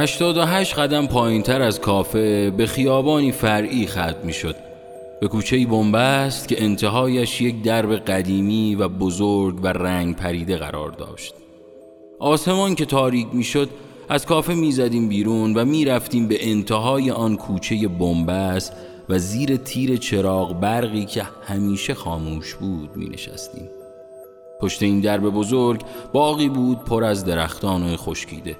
88 قدم پایین تر از کافه به خیابانی فرعی ختم می شد به کوچه بنبست که انتهایش یک درب قدیمی و بزرگ و رنگ پریده قرار داشت. آسمان که تاریک می شد از کافه می زدیم بیرون و می رفتیم به انتهای آن کوچه بنبست و زیر تیر چراغ برقی که همیشه خاموش بود می نشستیم پشت این درب بزرگ باقی بود پر از درختان خشکیده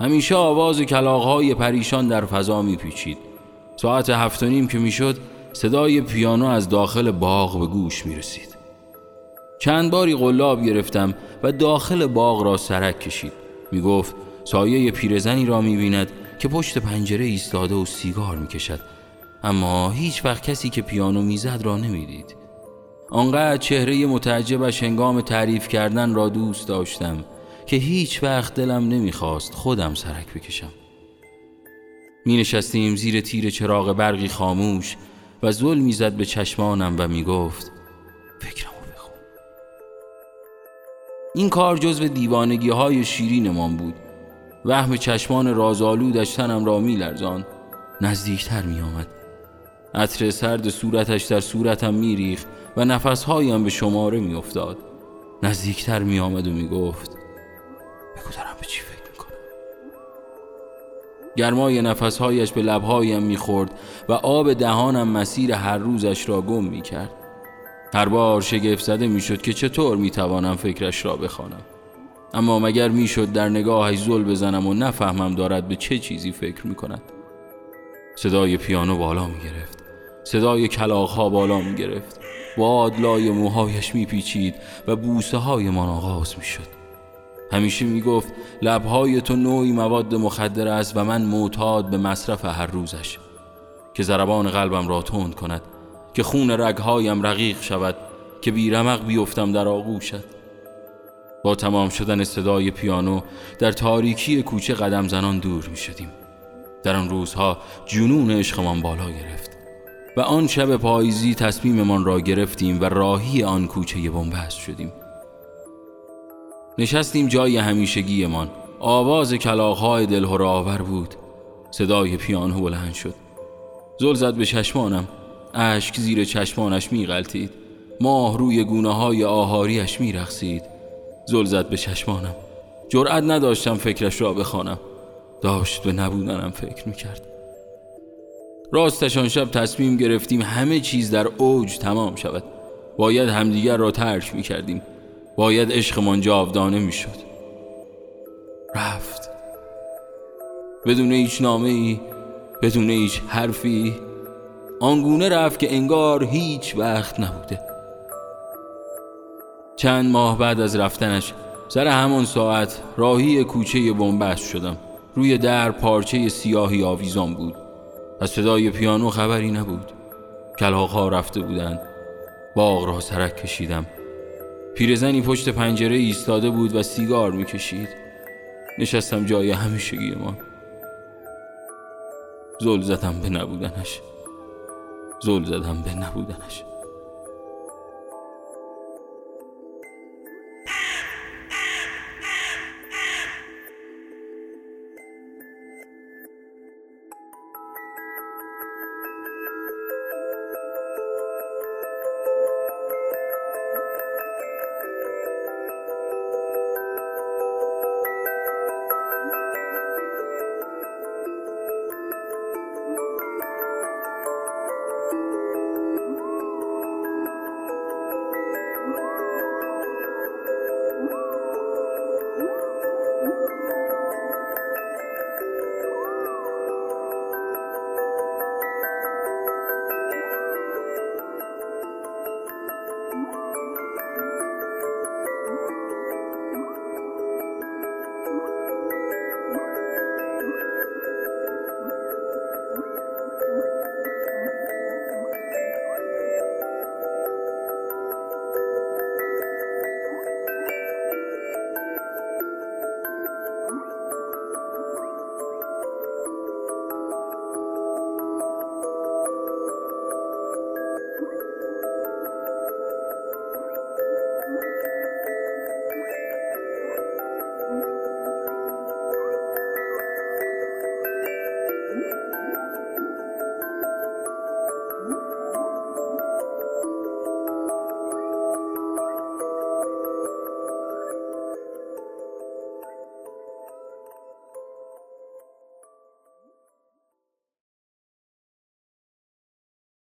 همیشه آواز کلاغهای پریشان در فضا میپیچید. ساعت هفت و نیم که می‌شد صدای پیانو از داخل باغ به گوش می رسید چند باری قلاب گرفتم و داخل باغ را سرک کشید. می گفت سایه پیرزنی را می بیند که پشت پنجره ایستاده و سیگار می کشد اما هیچ وقت کسی که پیانو می‌زد را نمی‌دید. آنقدر چهره متعجبش هنگام تعریف کردن را دوست داشتم. که هیچ وقت دلم نمی‌خواست خودم سرک بکشم. می نشستیم زیر تیر چراغ برقی خاموش و زل می‌زد به چشمانم و می‌گفت فکرمو بخون. این کار جزو دیوانگی های شیرینمان بود. وهم چشمان رازآلودش تنم را میلرزان نزدیکتر میآمد. عطر سرد صورتش در صورتم میریخ و نفسهایم به شماره میافتاد. نزدیکتر میآمد و می‌گفت گرمای نفسهایش به لبهایم می‌خورد و آب دهانم مسیر هر روزش را گم می‌کرد. هر بار شگفت زده می‌شد که چطور می‌توانم فکرش را بخوانم. اما مگر می‌شد در نگاهش زل بزنم و نفهمم دارد به چه چیزی فکر می‌کند. صدای پیانو بالا می‌گرفت. صدای کلاغ بالا می‌گرفت. باد لای موهایش میپیچید و بوسه های من آغاز می‌شد. همیشه می‌گفت لبهای تو نوعی مواد مخدر است و من معتاد به مصرف هر روزش. که ضربان قلبم را تند کند که خون رگهایم رقیق شود که بیرمق بیفتم در آغوشت. با تمام شدن صدای پیانو در تاریکی کوچه قدم زنان دور می شدیم در آن روزها جنون عشقمان بالا گرفت و آن شب پاییزی تصمیممان را گرفتیم و راهی آن کوچه بنبست شدیم. نشستیم جای همیشگیمان. آواز کلاغهای دلهور آور بود. صدای پیانو بلند شد. زل زد به چشمانم. اشک زیر چشمانش می ماه روی گونه های آهاریش می رخصید زل زد به چشمانم. جرأت نداشتم فکرش را بخوانم. داشت به نبودنم فکر می کرد راستشان شب تصمیم گرفتیم همه چیز در اوج تمام شود. باید همدیگر را ترک می کردیم باید عشقمان جاودانه می شد رفت. بدون هیچ نامه ای بدون هیچ حرفی آنگونه رفت که انگار هیچ وقت نبوده. چند ماه بعد از رفتنش سر همان ساعت راهی کوچه بنبست شدم. روی در پارچه سیاهی آویزان بود. از صدای پیانو خبری نبود. کلاغ رفته بودند. باغ را سرک کشیدم. پیرزنی پشت پنجره ایستاده بود و سیگار می‌کشید. نشستم جای همیشگی ما. زل زدم به نبودنش. زل زدم به نبودنش.